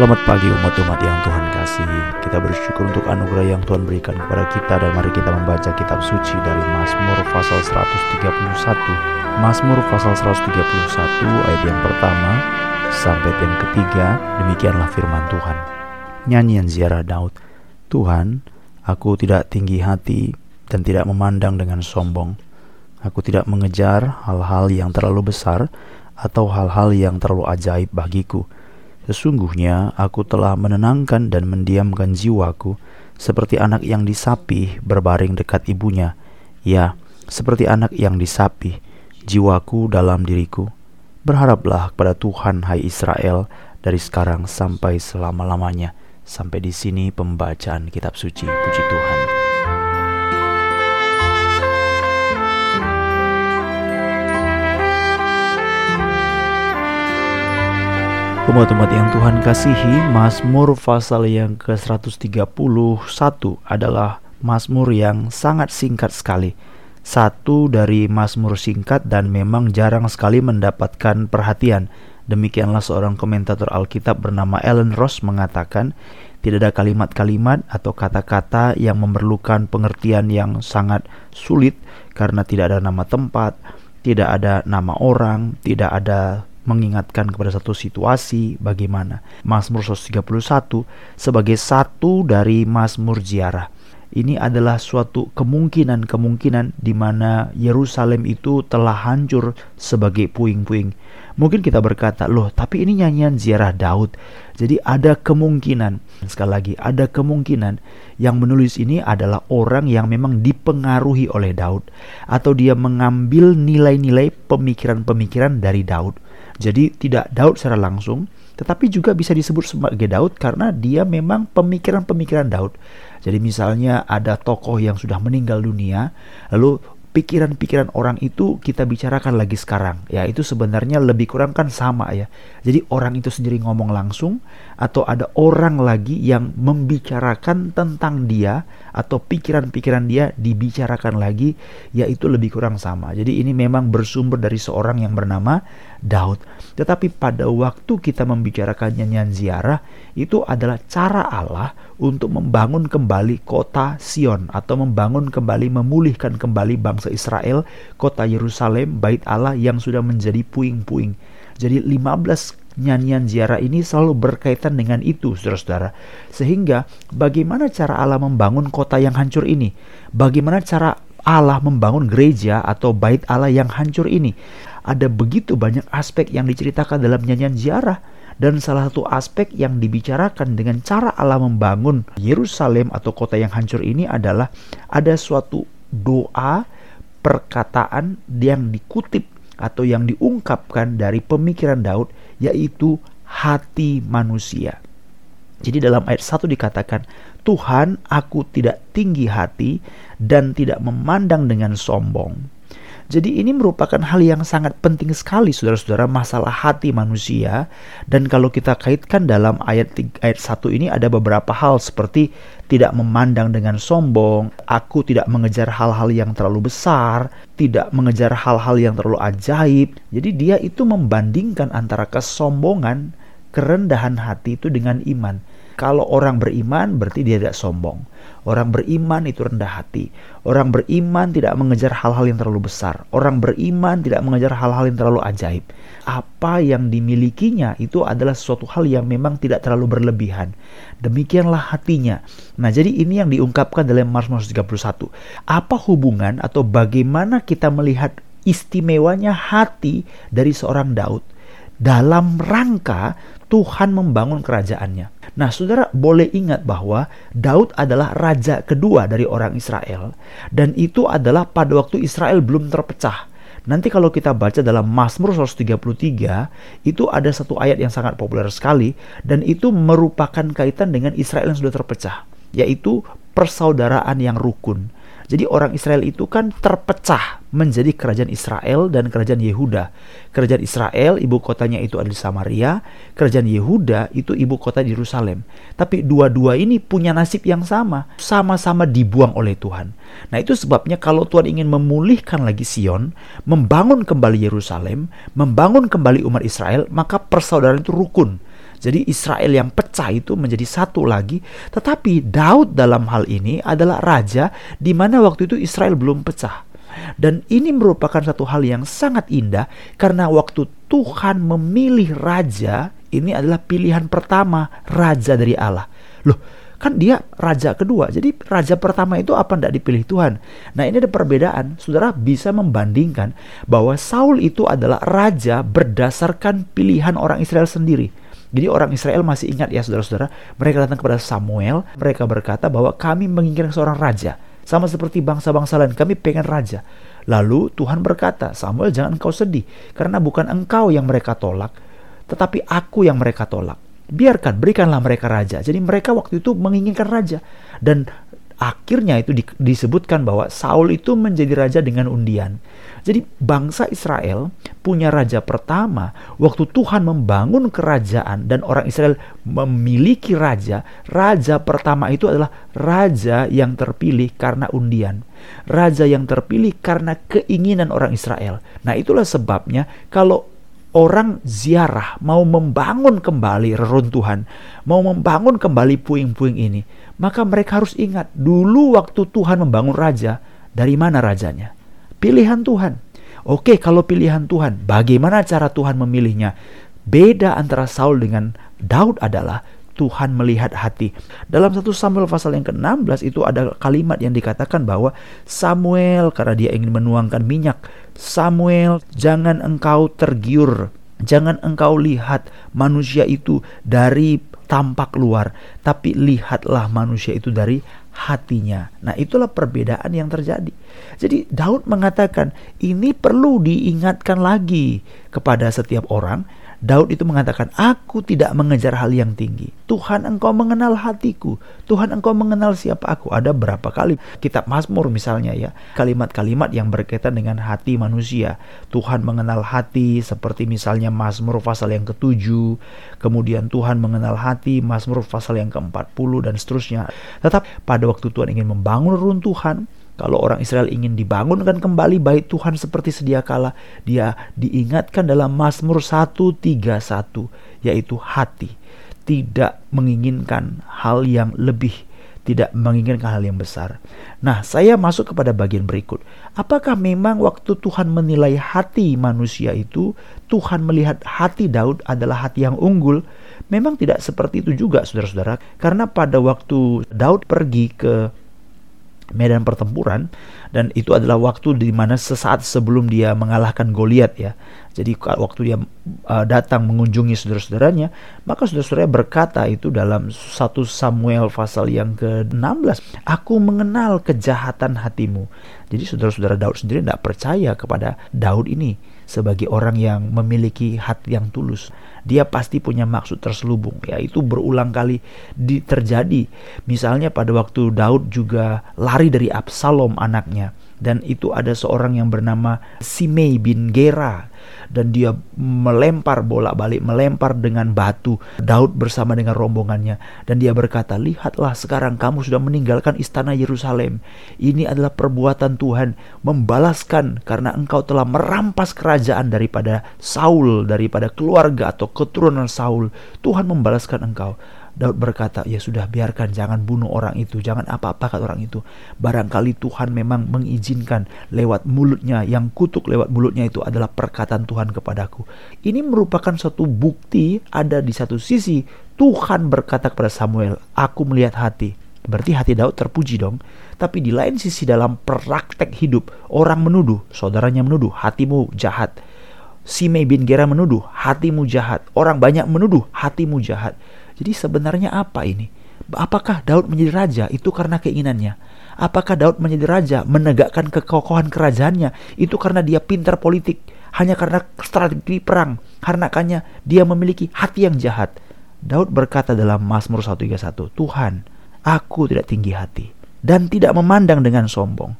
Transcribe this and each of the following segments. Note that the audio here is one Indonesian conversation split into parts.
Selamat pagi umat-umat yang Tuhan kasihi. Kita bersyukur untuk anugerah yang Tuhan berikan kepada kita dan mari kita membaca kitab suci dari Mazmur pasal 131. Mazmur pasal 131 ayat yang pertama sampai yang ketiga, demikianlah firman Tuhan. Nyanyian ziarah Daud. Tuhan, aku tidak tinggi hati dan tidak memandang dengan sombong. Aku tidak mengejar hal-hal yang terlalu besar atau hal-hal yang terlalu ajaib bagiku Sesungguhnya aku telah menenangkan dan mendiamkan jiwaku seperti anak yang disapih berbaring dekat ibunya. Ya, seperti anak yang disapih, jiwaku dalam diriku. Berharaplah kepada Tuhan hai Israel dari sekarang sampai selama-lamanya. Sampai di sini pembacaan kitab suci. Puji Tuhan. Umat-umat yang Tuhan kasihi, Mazmur pasal yang ke-131 adalah Mazmur yang sangat singkat sekali. Satu dari Mazmur singkat dan memang jarang sekali mendapatkan perhatian. Demikianlah seorang komentator Alkitab bernama Ellen Ross mengatakan, tidak ada kalimat-kalimat atau kata-kata yang memerlukan pengertian yang sangat sulit karena tidak ada nama tempat, tidak ada nama orang, tidak ada mengingatkan kepada satu situasi bagaimana Mazmur 131 sebagai satu dari Mazmur ziarah. Ini adalah suatu kemungkinan-kemungkinan di mana Yerusalem itu telah hancur sebagai puing-puing. Mungkin kita berkata, loh tapi ini nyanyian ziarah Daud. Jadi ada kemungkinan, sekali lagi ada kemungkinan yang menulis ini adalah orang yang memang dipengaruhi oleh Daud. Atau dia mengambil nilai-nilai pemikiran-pemikiran dari Daud. Jadi tidak Daud secara langsung, tetapi juga bisa disebut sebagai Daud karena dia memang pemikiran-pemikiran Daud. Jadi misalnya ada tokoh yang sudah meninggal dunia, lalu pikiran-pikiran orang itu kita bicarakan lagi sekarang. Ya, itu sebenarnya lebih kurang kan sama ya. Jadi orang itu sendiri ngomong langsung atau ada orang lagi yang membicarakan tentang dia atau pikiran-pikiran dia dibicarakan lagi, yaitu lebih kurang sama. Jadi ini memang bersumber dari seorang yang bernama Daud. Tetapi pada waktu kita membicarakan nyanyian ziarah, itu adalah cara Allah untuk membangun kembali kota Sion atau membangun kembali memulihkan kembali bangsa Israel, kota Yerusalem, bait Allah yang sudah menjadi puing-puing. Jadi 15 nyanyian ziarah ini selalu berkaitan dengan itu, saudara-saudara. Sehingga bagaimana cara Allah membangun kota yang hancur ini? Bagaimana cara Allah membangun gereja atau bait Allah yang hancur ini? Ada begitu banyak aspek yang diceritakan dalam nyanyian ziarah dan salah satu aspek yang dibicarakan dengan cara Allah membangun Yerusalem atau kota yang hancur ini adalah ada suatu doa perkataan yang dikutip atau yang diungkapkan dari pemikiran Daud yaitu hati manusia. Jadi dalam ayat 1 dikatakan, Tuhan aku tidak tinggi hati dan tidak memandang dengan sombong. Jadi ini merupakan hal yang sangat penting sekali saudara-saudara masalah hati manusia dan kalau kita kaitkan dalam ayat ayat 1 ini ada beberapa hal seperti tidak memandang dengan sombong, aku tidak mengejar hal-hal yang terlalu besar, tidak mengejar hal-hal yang terlalu ajaib. Jadi dia itu membandingkan antara kesombongan, kerendahan hati itu dengan iman. Kalau orang beriman berarti dia tidak sombong. Orang beriman itu rendah hati. Orang beriman tidak mengejar hal-hal yang terlalu besar. Orang beriman tidak mengejar hal-hal yang terlalu ajaib. Apa yang dimilikinya itu adalah suatu hal yang memang tidak terlalu berlebihan. Demikianlah hatinya. Nah, jadi ini yang diungkapkan dalam Mazmur 31. Apa hubungan atau bagaimana kita melihat istimewanya hati dari seorang Daud dalam rangka Tuhan membangun kerajaannya. Nah, saudara boleh ingat bahwa Daud adalah raja kedua dari orang Israel, dan itu adalah pada waktu Israel belum terpecah. Nanti kalau kita baca dalam Mazmur 133, itu ada satu ayat yang sangat populer sekali, dan itu merupakan kaitan dengan Israel yang sudah terpecah, yaitu persaudaraan yang rukun. Jadi orang Israel itu kan terpecah menjadi kerajaan Israel dan kerajaan Yehuda. Kerajaan Israel ibu kotanya itu ada di Samaria, kerajaan Yehuda itu ibu kota di Yerusalem. Tapi dua-dua ini punya nasib yang sama, sama-sama dibuang oleh Tuhan. Nah, itu sebabnya kalau Tuhan ingin memulihkan lagi Sion, membangun kembali Yerusalem, membangun kembali umat Israel, maka persaudaraan itu rukun. Jadi Israel yang pecah itu menjadi satu lagi, tetapi Daud dalam hal ini adalah raja di mana waktu itu Israel belum pecah. Dan ini merupakan satu hal yang sangat indah karena waktu Tuhan memilih raja, ini adalah pilihan pertama raja dari Allah. Loh, kan dia raja kedua. Jadi raja pertama itu apa tidak dipilih Tuhan. Nah ini ada perbedaan. Saudara bisa membandingkan bahwa Saul itu adalah raja berdasarkan pilihan orang Israel sendiri. Jadi orang Israel masih ingat ya saudara-saudara, mereka datang kepada Samuel, mereka berkata bahwa kami menginginkan seorang raja. Sama seperti bangsa-bangsa lain, kami pengen raja. Lalu Tuhan berkata, Samuel jangan engkau sedih, karena bukan engkau yang mereka tolak, tetapi aku yang mereka tolak. Biarkan, berikanlah mereka raja. Jadi mereka waktu itu menginginkan raja. Dan akhirnya itu di, disebutkan bahwa Saul itu menjadi raja dengan undian. Jadi bangsa Israel punya raja pertama waktu Tuhan membangun kerajaan dan orang Israel memiliki raja. Raja pertama itu adalah raja yang terpilih karena undian. Raja yang terpilih karena keinginan orang Israel. Nah, itulah sebabnya kalau orang ziarah mau membangun kembali reruntuhan, mau membangun kembali puing-puing ini, maka mereka harus ingat dulu waktu Tuhan membangun raja, dari mana rajanya? Pilihan Tuhan. Oke, kalau pilihan Tuhan, bagaimana cara Tuhan memilihnya? Beda antara Saul dengan Daud adalah Tuhan melihat hati. Dalam satu Samuel pasal yang ke-16 itu ada kalimat yang dikatakan bahwa Samuel karena dia ingin menuangkan minyak. Samuel, jangan engkau tergiur, jangan engkau lihat manusia itu dari tampak luar, tapi lihatlah manusia itu dari hatinya. Nah, itulah perbedaan yang terjadi. Jadi Daud mengatakan, ini perlu diingatkan lagi kepada setiap orang Daud itu mengatakan, Aku tidak mengejar hal yang tinggi. Tuhan engkau mengenal hatiku. Tuhan engkau mengenal siapa aku. Ada berapa kali kitab Mazmur misalnya ya. Kalimat-kalimat yang berkaitan dengan hati manusia. Tuhan mengenal hati seperti misalnya Mazmur pasal yang ketujuh. Kemudian Tuhan mengenal hati Mazmur pasal yang ke-40 dan seterusnya. Tetap pada waktu Tuhan ingin membangun runtuhan, kalau orang Israel ingin dibangunkan kembali bait Tuhan seperti sedia kala, dia diingatkan dalam Mazmur 131 yaitu hati. Tidak menginginkan hal yang lebih, tidak menginginkan hal yang besar. Nah, saya masuk kepada bagian berikut. Apakah memang waktu Tuhan menilai hati manusia itu, Tuhan melihat hati Daud adalah hati yang unggul? Memang tidak seperti itu juga, saudara-saudara, karena pada waktu Daud pergi ke medan pertempuran dan itu adalah waktu di mana sesaat sebelum dia mengalahkan Goliat ya. Jadi waktu dia uh, datang mengunjungi saudara-saudaranya, maka saudara-saudaranya berkata itu dalam satu Samuel pasal yang ke-16, "Aku mengenal kejahatan hatimu." Jadi saudara-saudara Daud sendiri tidak percaya kepada Daud ini sebagai orang yang memiliki hati yang tulus dia pasti punya maksud terselubung ya itu berulang kali di, terjadi. Misalnya pada waktu Daud juga lari dari Absalom anaknya dan itu ada seorang yang bernama Simei bin Gera dan dia melempar bola balik melempar dengan batu Daud bersama dengan rombongannya. Dan dia berkata lihatlah sekarang kamu sudah meninggalkan istana Yerusalem. Ini adalah perbuatan Tuhan membalaskan karena engkau telah merampas kerajaan daripada Saul daripada keluarga atau keturunan Saul Tuhan membalaskan engkau Daud berkata, "Ya sudah, biarkan, jangan bunuh orang itu, jangan apa-apakan orang itu. Barangkali Tuhan memang mengizinkan lewat mulutnya, yang kutuk lewat mulutnya itu adalah perkataan Tuhan kepadaku." Ini merupakan suatu bukti ada di satu sisi Tuhan berkata kepada Samuel, "Aku melihat hati." Berarti hati Daud terpuji dong. Tapi di lain sisi dalam praktek hidup, orang menuduh, saudaranya menuduh, hatimu jahat. Simei bin Gera menuduh, hatimu jahat. Orang banyak menuduh, hatimu jahat. Jadi sebenarnya apa ini? Apakah Daud menjadi raja itu karena keinginannya? Apakah Daud menjadi raja menegakkan kekokohan kerajaannya itu karena dia pintar politik? Hanya karena strategi perang, karena kanya dia memiliki hati yang jahat. Daud berkata dalam Mazmur 131, Tuhan, aku tidak tinggi hati dan tidak memandang dengan sombong.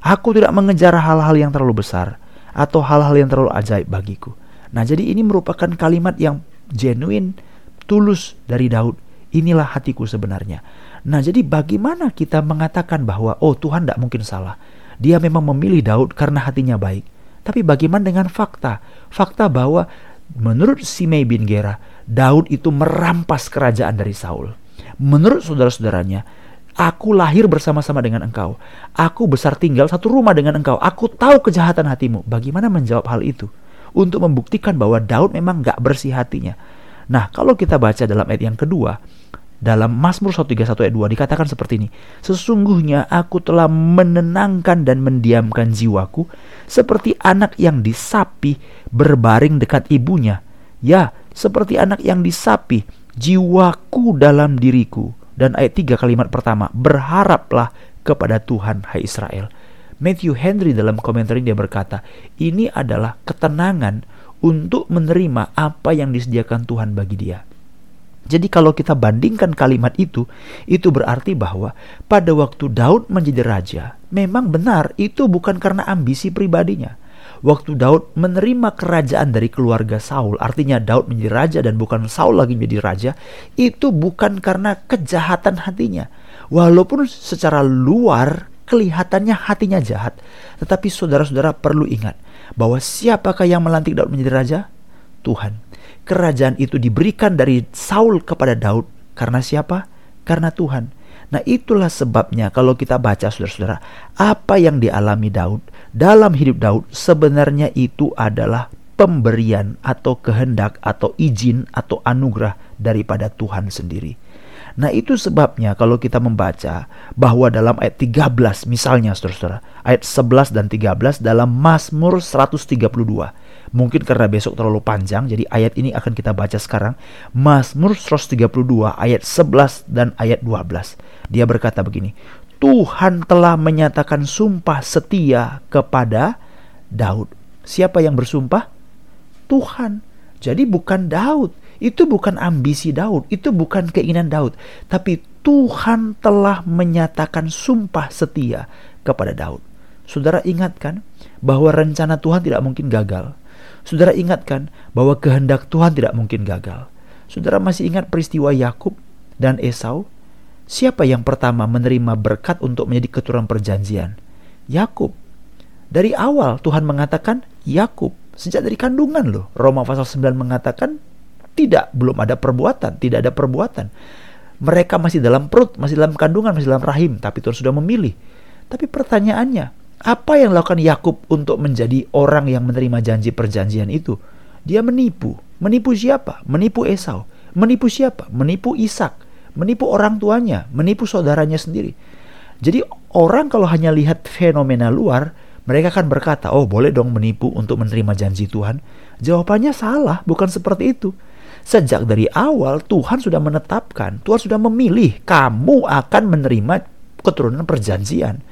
Aku tidak mengejar hal-hal yang terlalu besar atau hal-hal yang terlalu ajaib bagiku. Nah, jadi ini merupakan kalimat yang genuine tulus dari Daud. Inilah hatiku sebenarnya. Nah, jadi bagaimana kita mengatakan bahwa oh Tuhan tidak mungkin salah. Dia memang memilih Daud karena hatinya baik. Tapi bagaimana dengan fakta? Fakta bahwa menurut Simei bin Gera, Daud itu merampas kerajaan dari Saul. Menurut saudara-saudaranya, Aku lahir bersama-sama dengan engkau. Aku besar tinggal satu rumah dengan engkau. Aku tahu kejahatan hatimu. Bagaimana menjawab hal itu? Untuk membuktikan bahwa Daud memang gak bersih hatinya. Nah, kalau kita baca dalam ayat yang kedua, dalam Mazmur 131 ayat 2 dikatakan seperti ini. Sesungguhnya aku telah menenangkan dan mendiamkan jiwaku seperti anak yang disapi berbaring dekat ibunya. Ya, seperti anak yang disapi, jiwaku dalam diriku dan ayat 3 kalimat pertama, berharaplah kepada Tuhan hai Israel. Matthew Henry dalam komentar dia berkata, ini adalah ketenangan untuk menerima apa yang disediakan Tuhan bagi dia. Jadi kalau kita bandingkan kalimat itu, itu berarti bahwa pada waktu Daud menjadi raja, memang benar itu bukan karena ambisi pribadinya waktu Daud menerima kerajaan dari keluarga Saul, artinya Daud menjadi raja dan bukan Saul lagi menjadi raja, itu bukan karena kejahatan hatinya. Walaupun secara luar kelihatannya hatinya jahat, tetapi saudara-saudara perlu ingat bahwa siapakah yang melantik Daud menjadi raja? Tuhan. Kerajaan itu diberikan dari Saul kepada Daud karena siapa? Karena Tuhan. Nah itulah sebabnya kalau kita baca saudara-saudara apa yang dialami Daud dalam hidup Daud sebenarnya itu adalah pemberian atau kehendak atau izin atau anugerah daripada Tuhan sendiri. Nah itu sebabnya kalau kita membaca bahwa dalam ayat 13 misalnya saudara-saudara ayat 11 dan 13 dalam Mazmur 132 mungkin karena besok terlalu panjang jadi ayat ini akan kita baca sekarang. Mazmur 132 ayat 11 dan ayat 12 dia berkata begini Tuhan telah menyatakan sumpah setia kepada Daud. Siapa yang bersumpah? Tuhan. Jadi bukan Daud. Itu bukan ambisi Daud, itu bukan keinginan Daud, tapi Tuhan telah menyatakan sumpah setia kepada Daud. Saudara ingatkan bahwa rencana Tuhan tidak mungkin gagal. Saudara ingatkan bahwa kehendak Tuhan tidak mungkin gagal. Saudara masih ingat peristiwa Yakub dan Esau? Siapa yang pertama menerima berkat untuk menjadi keturunan perjanjian? Yakub. Dari awal Tuhan mengatakan Yakub. Sejak dari kandungan loh. Roma pasal 9 mengatakan tidak, belum ada perbuatan, tidak ada perbuatan. Mereka masih dalam perut, masih dalam kandungan, masih dalam rahim, tapi Tuhan sudah memilih. Tapi pertanyaannya, apa yang dilakukan Yakub untuk menjadi orang yang menerima janji perjanjian itu? Dia menipu. Menipu siapa? Menipu Esau. Menipu siapa? Menipu Ishak. Menipu orang tuanya, menipu saudaranya sendiri. Jadi orang kalau hanya lihat fenomena luar, mereka akan berkata, "Oh, boleh dong menipu untuk menerima janji Tuhan." Jawabannya salah, bukan seperti itu. Sejak dari awal Tuhan sudah menetapkan, Tuhan sudah memilih kamu akan menerima keturunan perjanjian.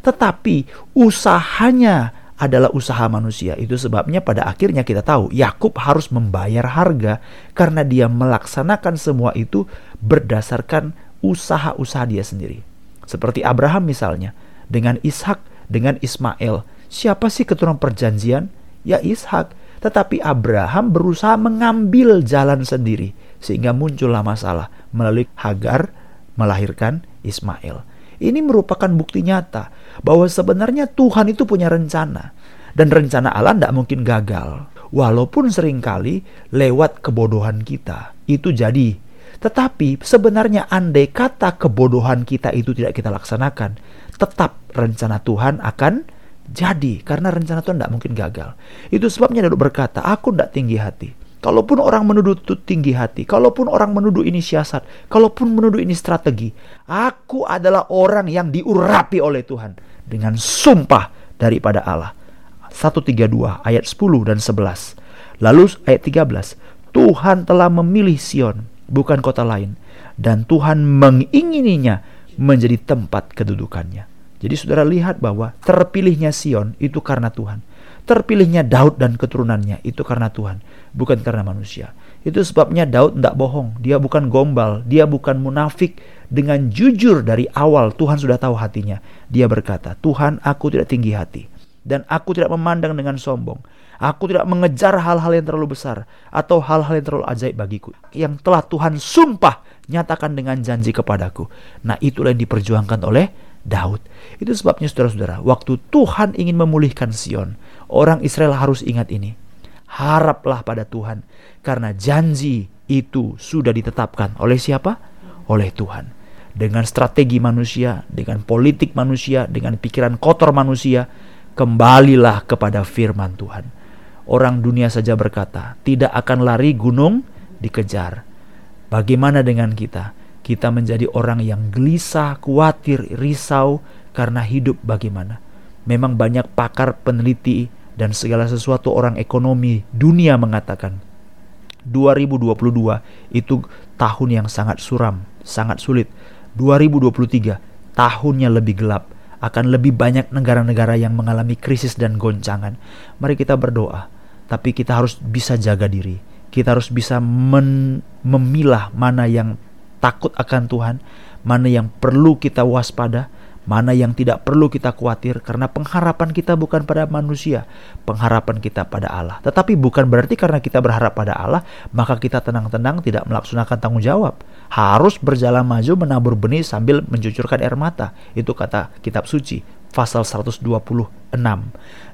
Tetapi usahanya adalah usaha manusia. Itu sebabnya pada akhirnya kita tahu Yakub harus membayar harga karena dia melaksanakan semua itu berdasarkan usaha-usaha dia sendiri. Seperti Abraham misalnya, dengan Ishak, dengan Ismail. Siapa sih keturunan perjanjian? Ya Ishak. Tetapi Abraham berusaha mengambil jalan sendiri sehingga muncullah masalah melalui Hagar melahirkan Ismail. Ini merupakan bukti nyata bahwa sebenarnya Tuhan itu punya rencana dan rencana Allah tidak mungkin gagal. Walaupun sering kali lewat kebodohan kita itu jadi. Tetapi sebenarnya andai kata kebodohan kita itu tidak kita laksanakan, tetap rencana Tuhan akan jadi karena rencana Tuhan tidak mungkin gagal. Itu sebabnya Daud berkata, aku tidak tinggi hati. Kalaupun orang menuduh itu tinggi hati, kalaupun orang menuduh ini siasat, kalaupun menuduh ini strategi, aku adalah orang yang diurapi oleh Tuhan dengan sumpah daripada Allah. 132 ayat 10 dan 11. Lalu ayat 13, Tuhan telah memilih Sion, bukan kota lain, dan Tuhan mengingininya menjadi tempat kedudukannya. Jadi saudara lihat bahwa terpilihnya Sion itu karena Tuhan. Terpilihnya Daud dan keturunannya itu karena Tuhan, bukan karena manusia. Itu sebabnya Daud tidak bohong, dia bukan gombal, dia bukan munafik. Dengan jujur dari awal Tuhan sudah tahu hatinya. Dia berkata, Tuhan aku tidak tinggi hati. Dan aku tidak memandang dengan sombong. Aku tidak mengejar hal-hal yang terlalu besar atau hal-hal yang terlalu ajaib bagiku. Yang telah Tuhan sumpah nyatakan dengan janji kepadaku. Nah itulah yang diperjuangkan oleh Daud. Itu sebabnya saudara-saudara, waktu Tuhan ingin memulihkan Sion, orang Israel harus ingat ini. Haraplah pada Tuhan, karena janji itu sudah ditetapkan oleh siapa? Oleh Tuhan. Dengan strategi manusia, dengan politik manusia, dengan pikiran kotor manusia, kembalilah kepada firman Tuhan. Orang dunia saja berkata, tidak akan lari gunung dikejar. Bagaimana dengan kita? Kita menjadi orang yang gelisah, khawatir, risau karena hidup bagaimana? Memang banyak pakar peneliti dan segala sesuatu orang ekonomi dunia mengatakan 2022 itu tahun yang sangat suram, sangat sulit. 2023 tahunnya lebih gelap, akan lebih banyak negara-negara yang mengalami krisis dan goncangan. Mari kita berdoa, tapi kita harus bisa jaga diri. Kita harus bisa memilah mana yang takut akan Tuhan, mana yang perlu kita waspada, mana yang tidak perlu kita khawatir karena pengharapan kita bukan pada manusia, pengharapan kita pada Allah. Tetapi bukan berarti karena kita berharap pada Allah, maka kita tenang-tenang tidak melaksanakan tanggung jawab. Harus berjalan maju menabur benih sambil mencucurkan air mata. Itu kata kitab suci pasal 126.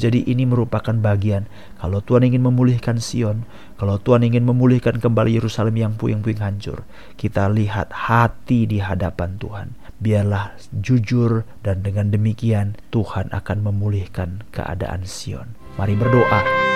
Jadi ini merupakan bagian kalau Tuhan ingin memulihkan Sion, kalau Tuhan ingin memulihkan kembali Yerusalem yang puing-puing hancur, kita lihat hati di hadapan Tuhan. Biarlah jujur dan dengan demikian Tuhan akan memulihkan keadaan Sion. Mari berdoa.